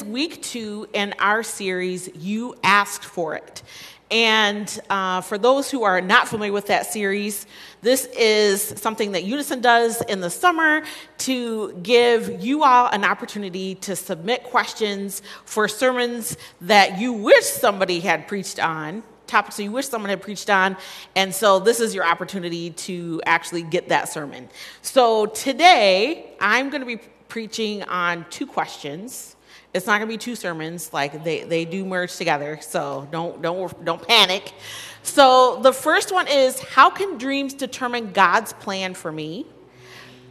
is week two in our series, You Asked for It. And uh, for those who are not familiar with that series, this is something that Unison does in the summer to give you all an opportunity to submit questions for sermons that you wish somebody had preached on, topics that you wish someone had preached on. And so this is your opportunity to actually get that sermon. So today, I'm going to be preaching on two questions. It's not going to be two sermons, like they, they do merge together, so don't, don't, don't panic. So the first one is How can dreams determine God's plan for me?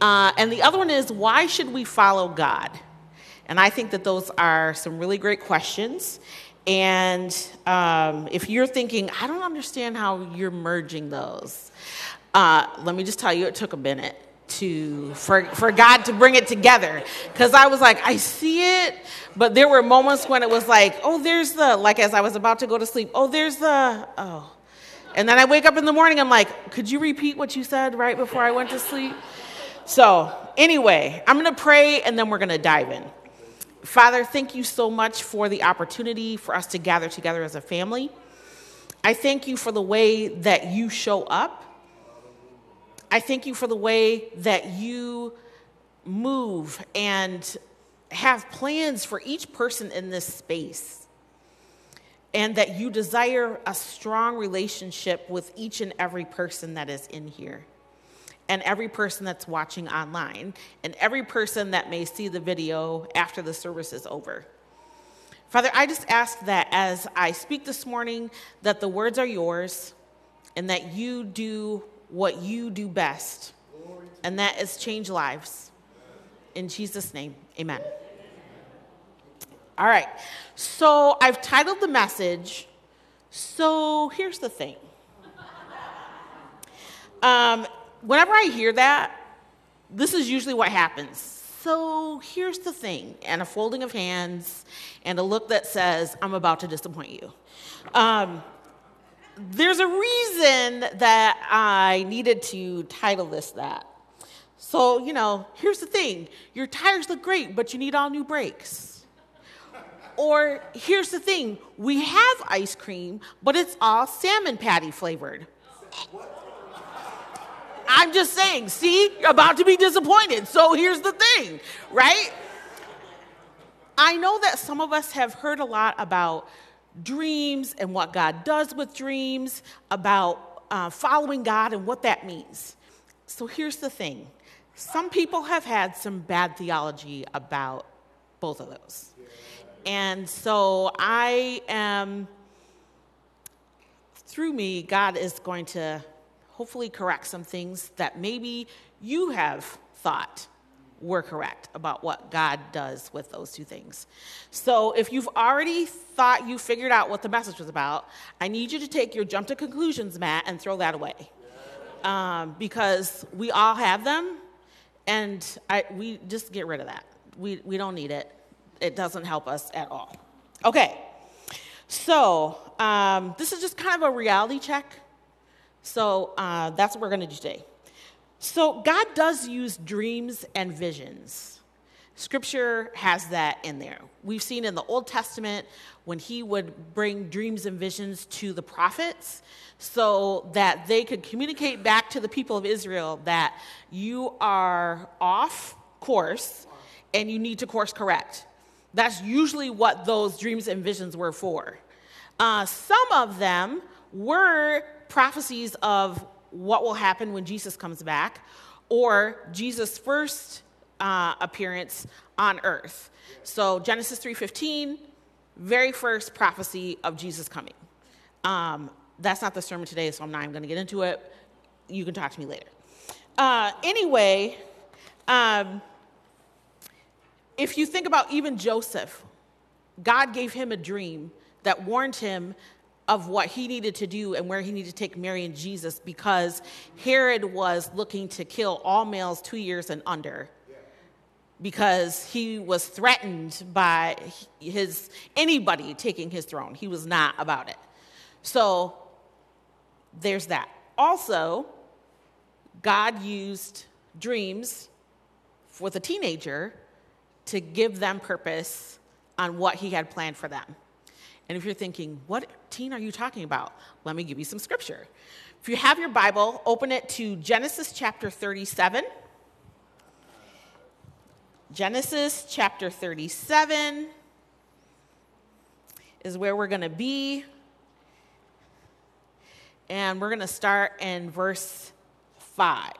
Uh, and the other one is Why should we follow God? And I think that those are some really great questions. And um, if you're thinking, I don't understand how you're merging those, uh, let me just tell you, it took a minute to for, for God to bring it together. Because I was like, I see it, but there were moments when it was like, oh, there's the like as I was about to go to sleep, oh, there's the oh. And then I wake up in the morning, I'm like, could you repeat what you said right before I went to sleep? So, anyway, I'm gonna pray and then we're gonna dive in. Father, thank you so much for the opportunity for us to gather together as a family. I thank you for the way that you show up I thank you for the way that you move and have plans for each person in this space. And that you desire a strong relationship with each and every person that is in here, and every person that's watching online, and every person that may see the video after the service is over. Father, I just ask that as I speak this morning, that the words are yours and that you do what you do best, and that is change lives. In Jesus' name, amen. All right, so I've titled the message, So Here's the Thing. Um, whenever I hear that, this is usually what happens. So here's the thing, and a folding of hands, and a look that says, I'm about to disappoint you. Um, there's a reason that I needed to title this that. So, you know, here's the thing your tires look great, but you need all new brakes. Or here's the thing we have ice cream, but it's all salmon patty flavored. I'm just saying, see, you're about to be disappointed. So here's the thing, right? I know that some of us have heard a lot about dreams and what God does with dreams, about uh, following God and what that means. So here's the thing some people have had some bad theology about both of those. And so I am, through me, God is going to hopefully correct some things that maybe you have thought were correct about what God does with those two things. So if you've already thought you figured out what the message was about, I need you to take your jump to conclusions mat and throw that away. Um, because we all have them, and I, we just get rid of that. We, we don't need it, it doesn't help us at all. Okay, so um, this is just kind of a reality check. So uh, that's what we're going to do today. So, God does use dreams and visions. Scripture has that in there. We've seen in the Old Testament when he would bring dreams and visions to the prophets so that they could communicate back to the people of Israel that you are off course and you need to course correct. That's usually what those dreams and visions were for. Uh, some of them were prophecies of what will happen when Jesus comes back, or Jesus' first uh, appearance on earth. So Genesis 3:15, very first prophecy of Jesus coming. Um, that's not the sermon today, so I'm not even going to get into it. You can talk to me later. Uh, anyway, um, if you think about even Joseph, God gave him a dream that warned him of what he needed to do and where he needed to take Mary and Jesus because Herod was looking to kill all males two years and under because he was threatened by his anybody taking his throne. He was not about it. So there's that. Also, God used dreams with a teenager to give them purpose on what he had planned for them. And if you're thinking, what teen are you talking about? Let me give you some scripture. If you have your Bible, open it to Genesis chapter 37. Genesis chapter 37 is where we're going to be. And we're going to start in verse 5.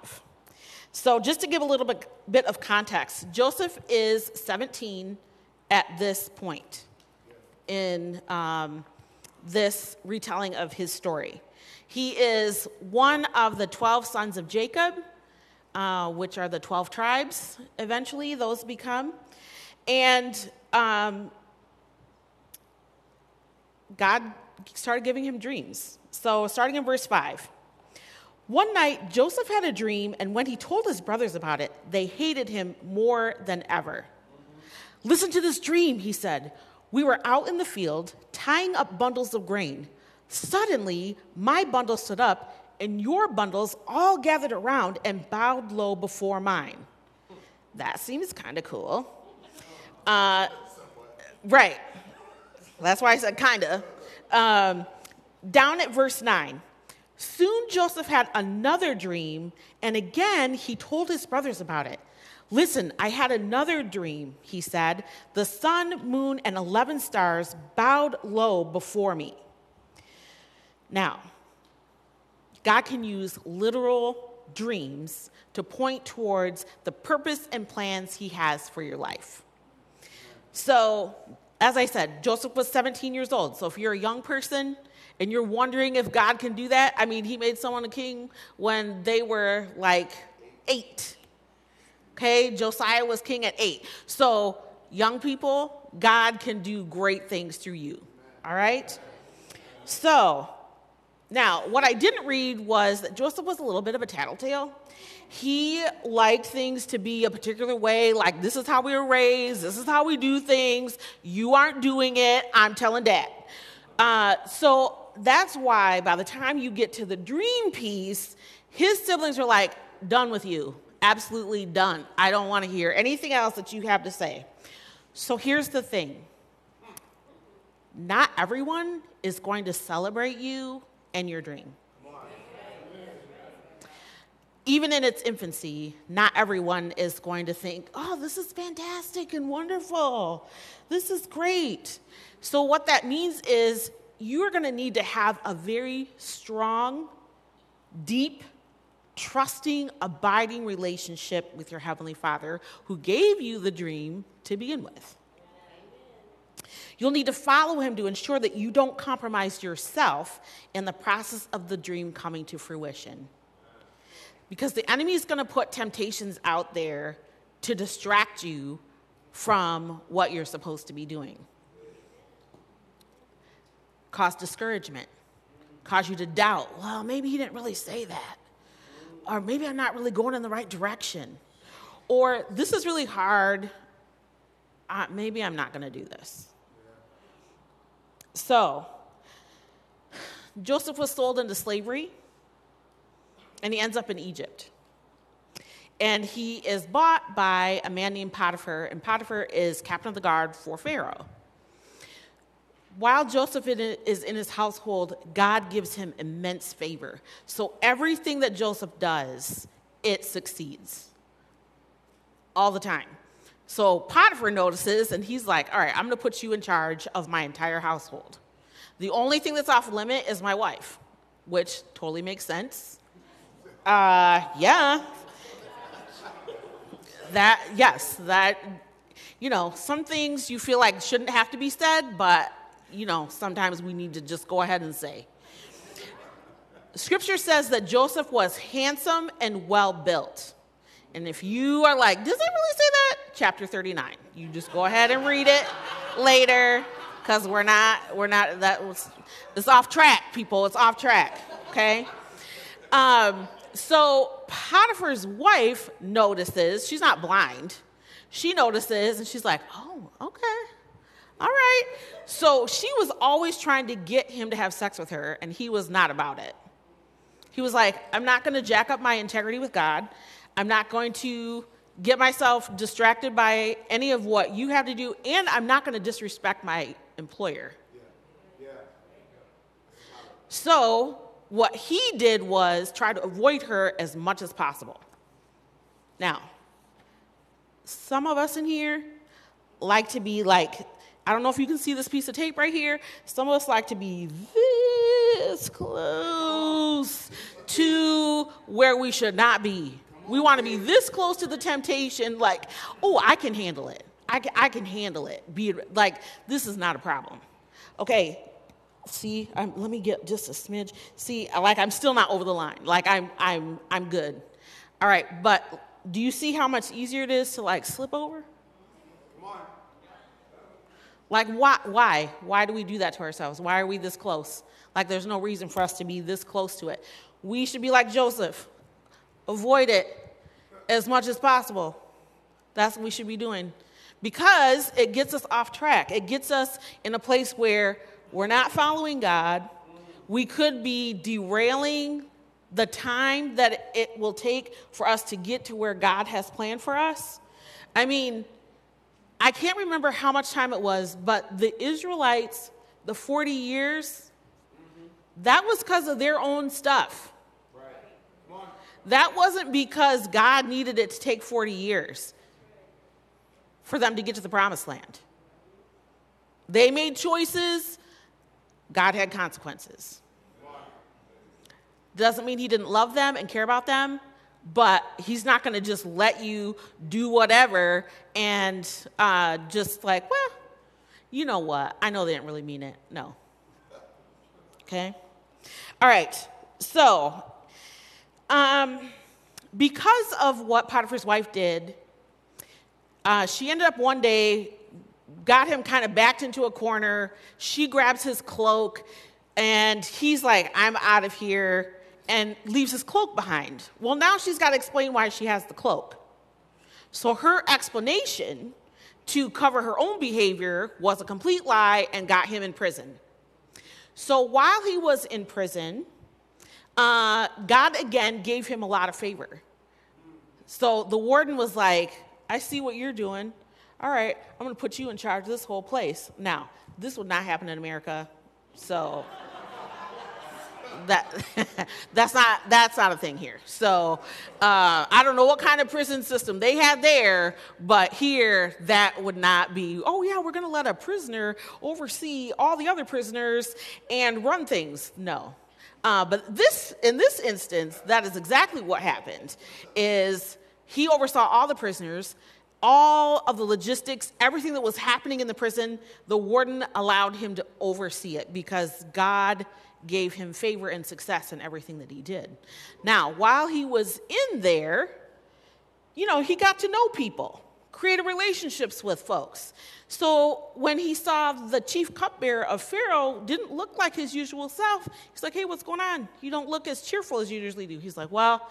So, just to give a little bit, bit of context, Joseph is 17 at this point in um, this retelling of his story. He is one of the 12 sons of Jacob, uh, which are the 12 tribes, eventually, those become. And um, God started giving him dreams. So, starting in verse 5. One night, Joseph had a dream, and when he told his brothers about it, they hated him more than ever. Listen to this dream, he said. We were out in the field tying up bundles of grain. Suddenly, my bundle stood up, and your bundles all gathered around and bowed low before mine. That seems kind of cool. Uh, right. That's why I said kind of. Um, down at verse 9. Soon Joseph had another dream, and again he told his brothers about it. Listen, I had another dream, he said. The sun, moon, and 11 stars bowed low before me. Now, God can use literal dreams to point towards the purpose and plans he has for your life. So, as I said, Joseph was 17 years old. So, if you're a young person, and you're wondering if God can do that, I mean, He made someone a king when they were like eight. Okay, Josiah was king at eight. So, young people, God can do great things through you. All right? So, now, what I didn't read was that Joseph was a little bit of a tattletale. He liked things to be a particular way, like this is how we were raised, this is how we do things. You aren't doing it, I'm telling dad. Uh, so that's why by the time you get to the dream piece, his siblings are like, done with you. Absolutely done. I don't want to hear anything else that you have to say. So here's the thing not everyone is going to celebrate you and your dream. Even in its infancy, not everyone is going to think, oh, this is fantastic and wonderful. This is great. So, what that means is you are going to need to have a very strong, deep, trusting, abiding relationship with your Heavenly Father who gave you the dream to begin with. You'll need to follow him to ensure that you don't compromise yourself in the process of the dream coming to fruition. Because the enemy is going to put temptations out there to distract you from what you're supposed to be doing cause discouragement, cause you to doubt, well, maybe he didn't really say that. Or maybe I'm not really going in the right direction. Or this is really hard. Uh, maybe I'm not going to do this. So, Joseph was sold into slavery, and he ends up in Egypt. And he is bought by a man named Potiphar, and Potiphar is captain of the guard for Pharaoh while Joseph is in his household, God gives him immense favor. So everything that Joseph does, it succeeds all the time. So Potiphar notices, and he's like, All right, I'm to put you in charge of my entire household. The only thing that's off limit is my wife, which totally makes sense. Uh, yeah. That, yes, that, you know, some things you feel like shouldn't have to be said, but you know, sometimes we need to just go ahead and say. Scripture says that Joseph was handsome and well built. And if you are like, does it really say that? Chapter 39. You just go ahead and read it later because we're not, we're not, that was, it's off track, people. It's off track, okay? Um, so Potiphar's wife notices, she's not blind. She notices and she's like, oh, okay. All right. So she was always trying to get him to have sex with her, and he was not about it. He was like, I'm not going to jack up my integrity with God. I'm not going to get myself distracted by any of what you have to do, and I'm not going to disrespect my employer. Yeah. Yeah. So, what he did was try to avoid her as much as possible. Now, some of us in here like to be like, I don't know if you can see this piece of tape right here. Some of us like to be this close to where we should not be. We want to be this close to the temptation, like, oh, I can handle it. I can, I can handle it. Be like, this is not a problem. Okay, see, I'm, let me get just a smidge. See, like I'm still not over the line. Like I'm, I'm, I'm good. All right, but do you see how much easier it is to like slip over? Like why? Why? Why do we do that to ourselves? Why are we this close? Like there's no reason for us to be this close to it. We should be like Joseph. Avoid it as much as possible. That's what we should be doing. Because it gets us off track. It gets us in a place where we're not following God. We could be derailing the time that it will take for us to get to where God has planned for us. I mean, I can't remember how much time it was, but the Israelites, the 40 years, that was because of their own stuff. That wasn't because God needed it to take 40 years for them to get to the promised land. They made choices, God had consequences. Doesn't mean he didn't love them and care about them, but he's not going to just let you do whatever and uh, just like, well, you know what? I know they didn't really mean it. No. Okay? All right. So, um, because of what Potiphar's wife did, uh, she ended up one day, got him kind of backed into a corner. She grabs his cloak, and he's like, I'm out of here and leaves his cloak behind. Well, now she's got to explain why she has the cloak. So her explanation to cover her own behavior was a complete lie and got him in prison. So while he was in prison, uh, God again gave him a lot of favor. So the warden was like, I see what you're doing. All right, I'm going to put you in charge of this whole place. Now, this would not happen in America. So that that's not that's not a thing here. So uh, I don't know what kind of prison system they had there, but here that would not be. Oh yeah, we're going to let a prisoner oversee all the other prisoners and run things. No. Uh, but this in this instance, that is exactly what happened. Is he oversaw all the prisoners, all of the logistics, everything that was happening in the prison. The warden allowed him to oversee it because God gave him favor and success in everything that he did. Now, while he was in there, you know, he got to know people, created relationships with folks. So when he saw the chief cupbearer of Pharaoh didn't look like his usual self, he's like, hey, what's going on? You don't look as cheerful as you usually do. He's like, well,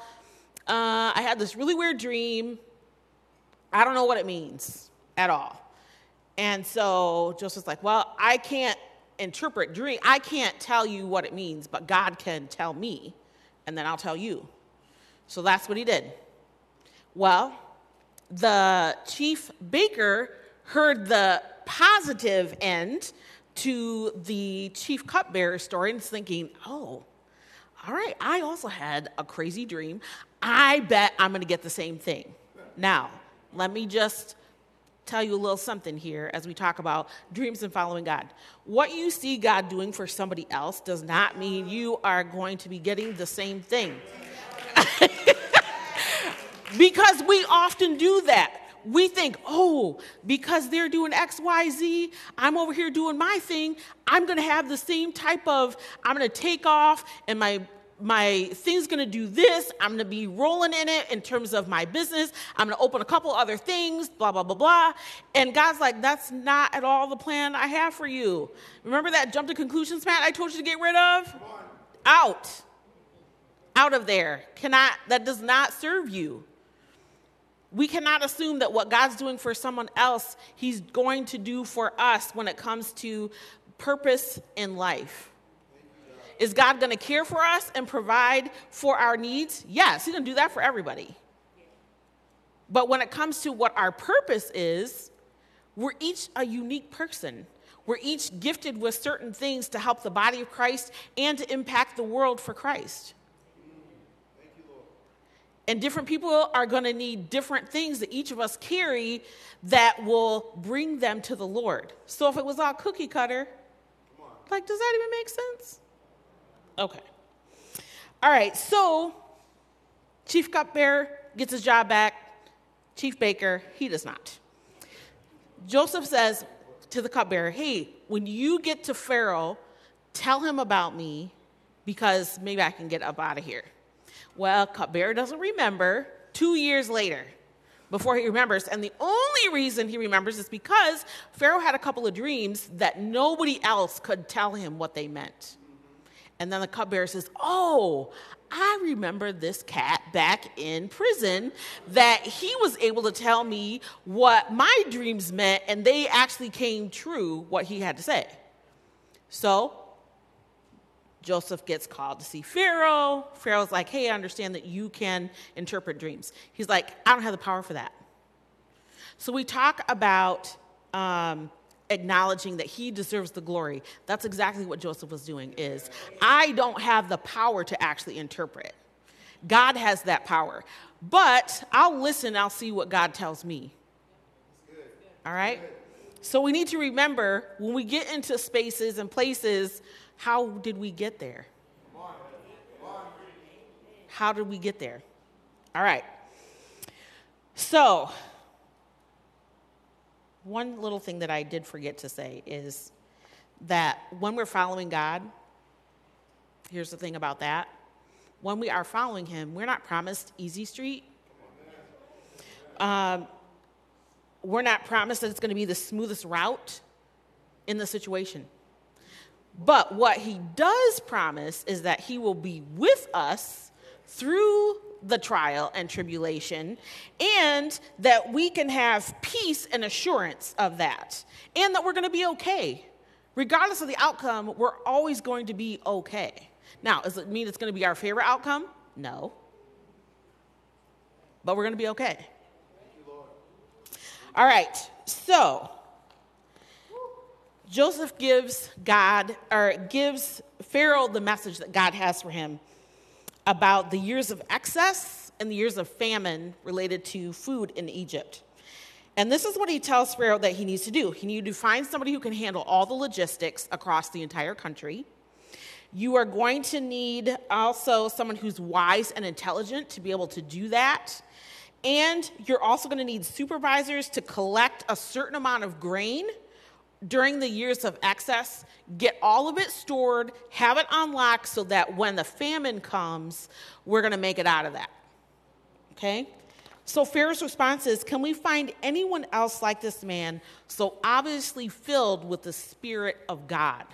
uh, I had this really weird dream. I don't know what it means at all. And so Joseph's like, well, I can't interpret dream. I can't tell you what it means, but God can tell me, and then I'll tell you. So that's what he did. Well, the chief baker heard the positive end to the chief cupbearer story and is thinking, oh, all right, I also had a crazy dream. I bet I'm going to get the same thing. Now, let me just tell you a little something here as we talk about dreams and following God. What you see God doing for somebody else does not mean you are going to be getting the same thing. because we often do that. We think, oh, because they're doing X, Y, Z, I'm over here doing my thing. I'm going to have the same type of, I'm going to take off and my my thing's gonna do this. I'm gonna be rolling in it in terms of my business. I'm gonna open a couple other things, blah, blah, blah, blah. And God's like, that's not at all the plan I have for you. Remember that jump to conclusions, mat, I told you to get rid of? Out. Out of there. Cannot, that does not serve you. We cannot assume that what God's doing for someone else, He's going to do for us when it comes to purpose in life. Is God going to care for us and provide for our needs? Yes, He's going to do that for everybody. But when it comes to what our purpose is, we're each a unique person. We're each gifted with certain things to help the body of Christ and to impact the world for Christ. And different people are going to need different things that each of us carry that will bring them to the Lord. So if it was all cookie cutter, like, does that even make sense? Okay. All right, so Chief Cupbearer gets his job back. Chief Baker, he does not. Joseph says to the cupbearer, Hey, when you get to Pharaoh, tell him about me because maybe I can get up out of here. Well, cupbearer doesn't remember two years later before he remembers. And the only reason he remembers is because Pharaoh had a couple of dreams that nobody else could tell him what they meant. And then the cupbearer says, Oh, I remember this cat back in prison that he was able to tell me what my dreams meant, and they actually came true what he had to say. So Joseph gets called to see Pharaoh. Pharaoh's like, hey, I understand that you can interpret dreams. He's like, I don't have the power for that. So we talk about um, acknowledging that he deserves the glory. That's exactly what Joseph was doing is, I don't have the power to actually interpret. God has that power. But I'll listen, I'll see what God tells me. All right? So we need to remember when we get into spaces and places how did we get there? How did we get there? All right. So, one little thing that I did forget to say is that when we're following God, here's the thing about that. When we are following Him, we're not promised easy street. Um, we're not promised that it's going to be the smoothest route in the situation. But what he does promise is that he will be with us through the trial and tribulation, and that we can have peace and assurance of that, and that we're going to be okay. Regardless of the outcome, we're always going to be okay. Now, does it mean it's going to be our favorite outcome? No. But we're going to be okay. All right, so Joseph gives God, or gives Pharaoh the message that God has for him about the years of excess and the years of famine related to food in Egypt. And this is what he tells Pharaoh that he needs to do. He needs to find somebody who can handle all the logistics across the entire country. You are going to need also someone who's wise and intelligent to be able to do that. And you're also going to need supervisors to collect a certain amount of grain during the years of excess, get all of it stored, have it on lock so that when the famine comes, we're going to make it out of that. Okay? So Pharaoh's response is Can we find anyone else like this man, so obviously filled with the Spirit of God?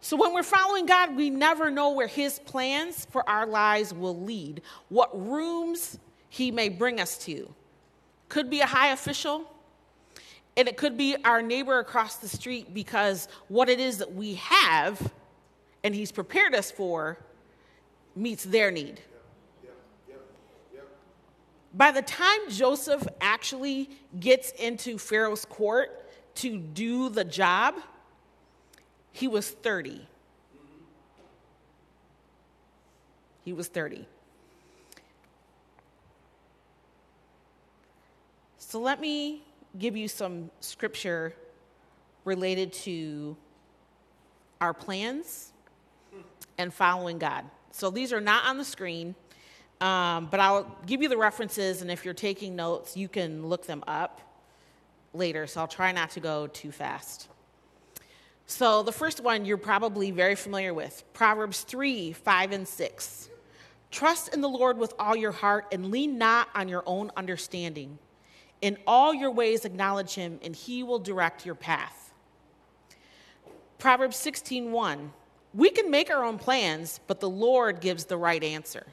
So, when we're following God, we never know where His plans for our lives will lead, what rooms He may bring us to. Could be a high official, and it could be our neighbor across the street because what it is that we have and he's prepared us for meets their need. By the time Joseph actually gets into Pharaoh's court to do the job, he was 30. He was 30. So let me give you some scripture related to our plans and following God. So these are not on the screen, um, but I'll give you the references, and if you're taking notes, you can look them up later. So I'll try not to go too fast. So the first one you're probably very familiar with Proverbs 3 5 and 6. Trust in the Lord with all your heart and lean not on your own understanding. In all your ways, acknowledge him, and he will direct your path. Proverbs 16:1. We can make our own plans, but the Lord gives the right answer.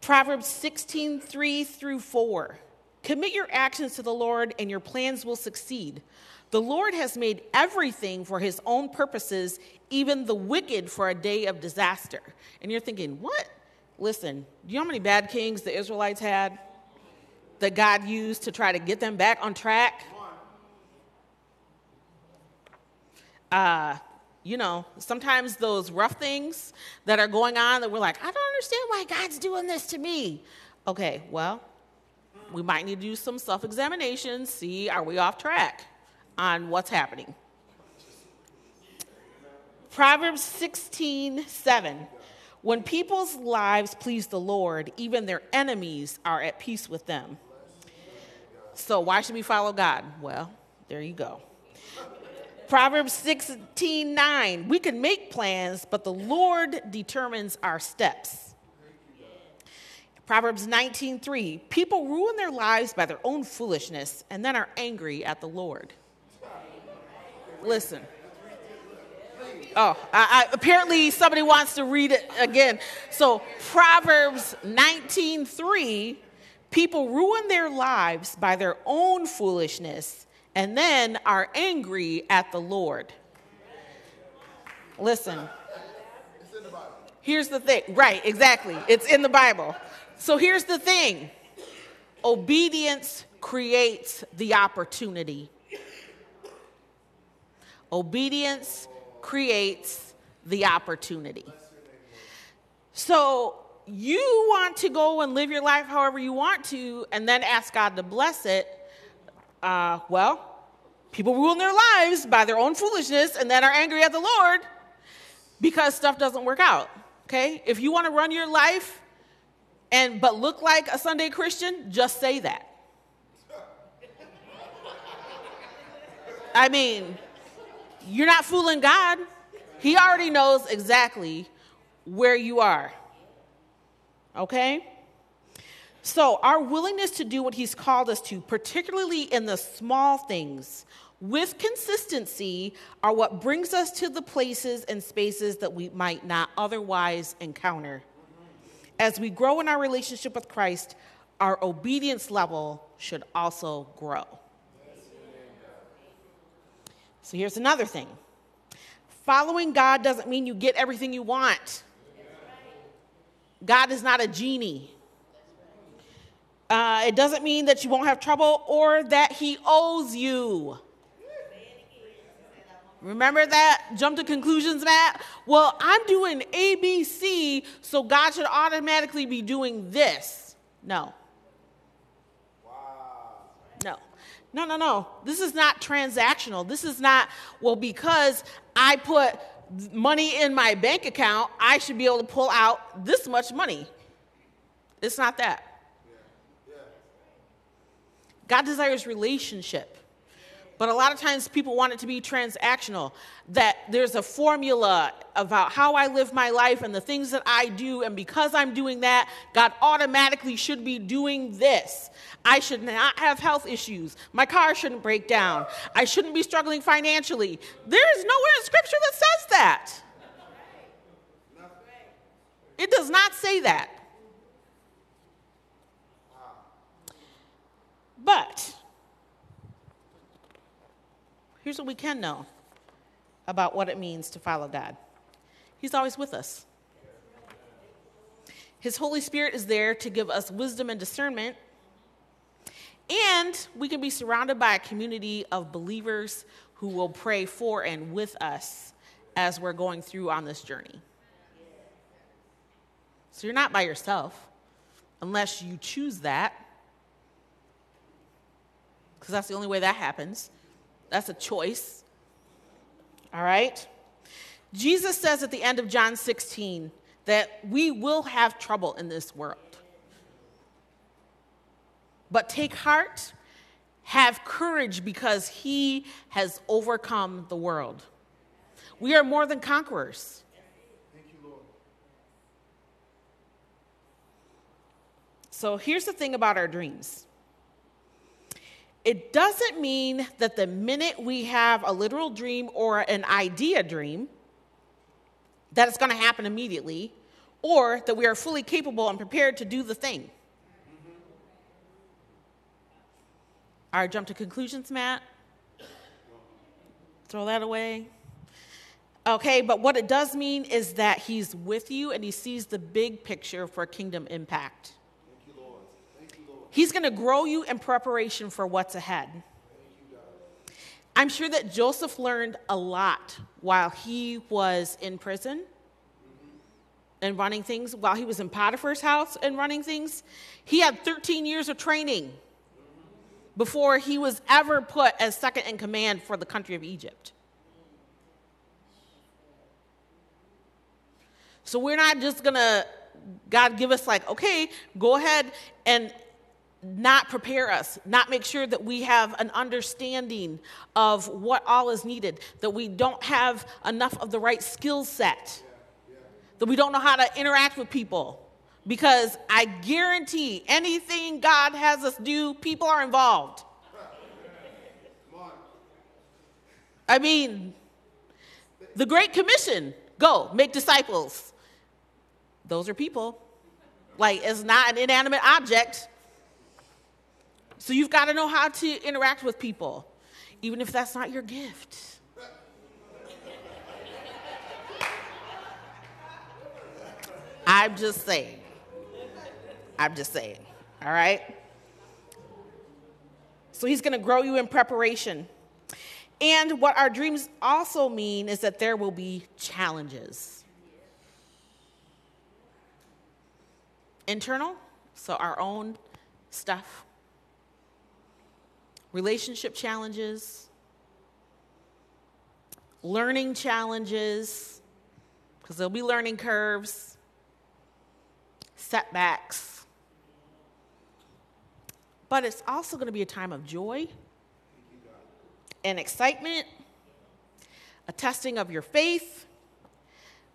Proverbs 16:3 through 4. Commit your actions to the Lord, and your plans will succeed. The Lord has made everything for his own purposes, even the wicked for a day of disaster. And you're thinking, what? Listen, do you know how many bad kings the Israelites had that God used to try to get them back on track? Uh, you know, sometimes those rough things that are going on that we're like, I don't understand why God's doing this to me. Okay, well, we might need to do some self examination, see are we off track on what's happening. Proverbs 16 7. When people's lives please the Lord, even their enemies are at peace with them. So, why should we follow God? Well, there you go. Proverbs 16 9. We can make plans, but the Lord determines our steps. Proverbs 19 3. People ruin their lives by their own foolishness and then are angry at the Lord. Listen. Oh, I, I, apparently somebody wants to read it again. So Proverbs 19:3, people ruin their lives by their own foolishness and then are angry at the Lord. Listen. Here's the thing. Right, exactly. It's in the Bible. So here's the thing. Obedience creates the opportunity. Obedience creates the opportunity. So you want to go and live your life however you want to and then ask God to bless it. Uh, well, people ruin their lives by their own foolishness and then are angry at the Lord because stuff doesn't work out. Okay? If you want to run your life and but look like a Sunday Christian, just say that. I mean, you're not fooling God. He already knows exactly where you are. Okay? So, our willingness to do what He's called us to, particularly in the small things, with consistency, are what brings us to the places and spaces that we might not otherwise encounter. As we grow in our relationship with Christ, our obedience level should also grow. So here's another thing following God doesn't mean you get everything you want. God is not a genie. Uh, it doesn't mean that you won't have trouble or that He owes you. Remember that? Jump to conclusions, mat? Well, I'm doing ABC, so God should automatically be doing this. No. No, no, no. No. This is not transactional. This is not, well, because I put money in my bank account, I should be able to pull out this much money. It's not that. God desires relationship. But a lot of times people want it to be transactional, that there's a formula about how I live my life and the things that I do, and because I'm doing that, God automatically should be doing this. I should not have health issues. My car shouldn't break down. I shouldn't be struggling financially. There is nowhere in Scripture that says that. It does not say that. But Here's what we can know about what it means to follow God He's always with us. His Holy Spirit is there to give us wisdom and discernment. And we can be surrounded by a community of believers who will pray for and with us as we're going through on this journey. So you're not by yourself unless you choose that, because that's the only way that happens. That's a choice. All right? Jesus says at the end of John 16 that we will have trouble in this world. But take heart, have courage because he has overcome the world. We are more than conquerors. So here's the thing about our dreams it doesn't mean that the minute we have a literal dream or an idea dream, that it's going to happen immediately, or that we are fully capable and prepared to do the thing. Right, jump to conclusions, mat. Throw that away. Okay, but what it does mean is that he's with you and he sees the big picture for kingdom impact. Thank you, Lord. Thank you, Lord. He's going to grow you in preparation for what's ahead. I'm sure that Joseph learned a lot while he was in prison and running things, while he was in Potiphar's house and running things. He had 13 years of training before he was ever put as second in command for the country of Egypt. So we're not just gonna, God give us like, okay, go ahead and not prepare us, not make sure that we have an understanding of what all is needed, that we don't have enough of the right skill set, that we don't know how to interact with people. Because I guarantee anything God has us do, people are involved. I mean, the Great Commission go, make disciples. Those are people. Like, it's not an inanimate object. So you've got to know how to interact with people, even if that's not your gift. I'm just saying. I'm just saying. All right? So he's going to grow you in preparation. And what our dreams also mean is that there will be challenges. Internal, so our own stuff, relationship challenges, learning challenges, because there'll be learning curves, setbacks. But it's also going to be a time of joy and excitement, a testing of your faith,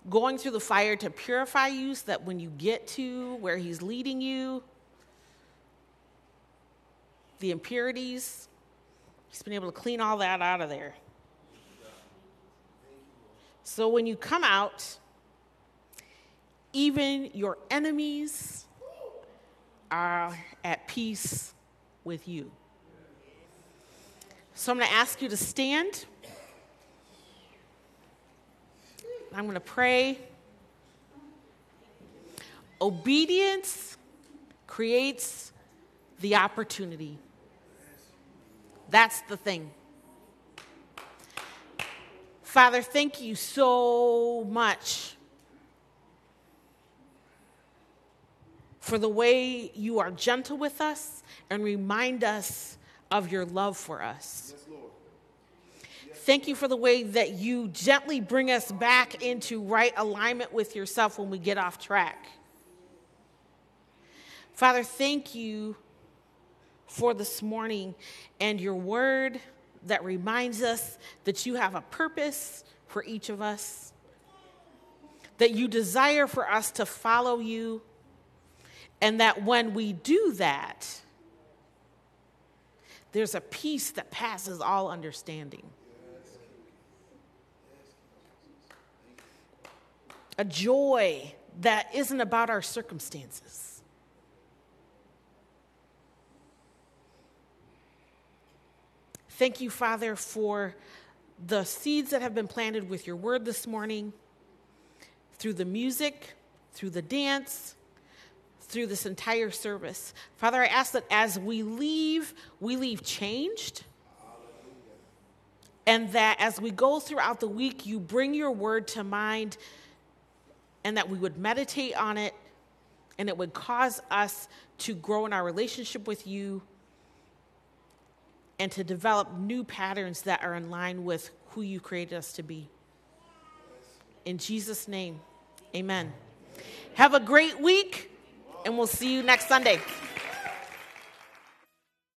going through the fire to purify you so that when you get to where He's leading you, the impurities, He's been able to clean all that out of there. So when you come out, even your enemies are at peace with you. So I'm going to ask you to stand. I'm going to pray. Obedience creates the opportunity. That's the thing. Father, thank you so much for the way you are gentle with us and remind us of your love for us. Yes. Thank you for the way that you gently bring us back into right alignment with yourself when we get off track. Father, thank you for this morning and your word that reminds us that you have a purpose for each of us, that you desire for us to follow you, and that when we do that, there's a peace that passes all understanding. A joy that isn't about our circumstances. Thank you, Father, for the seeds that have been planted with your word this morning, through the music, through the dance, through this entire service. Father, I ask that as we leave, we leave changed. And that as we go throughout the week, you bring your word to mind and that we would meditate on it and it would cause us to grow in our relationship with you and to develop new patterns that are in line with who you created us to be. In Jesus' name, amen. Have a great week, and we'll see you next Sunday.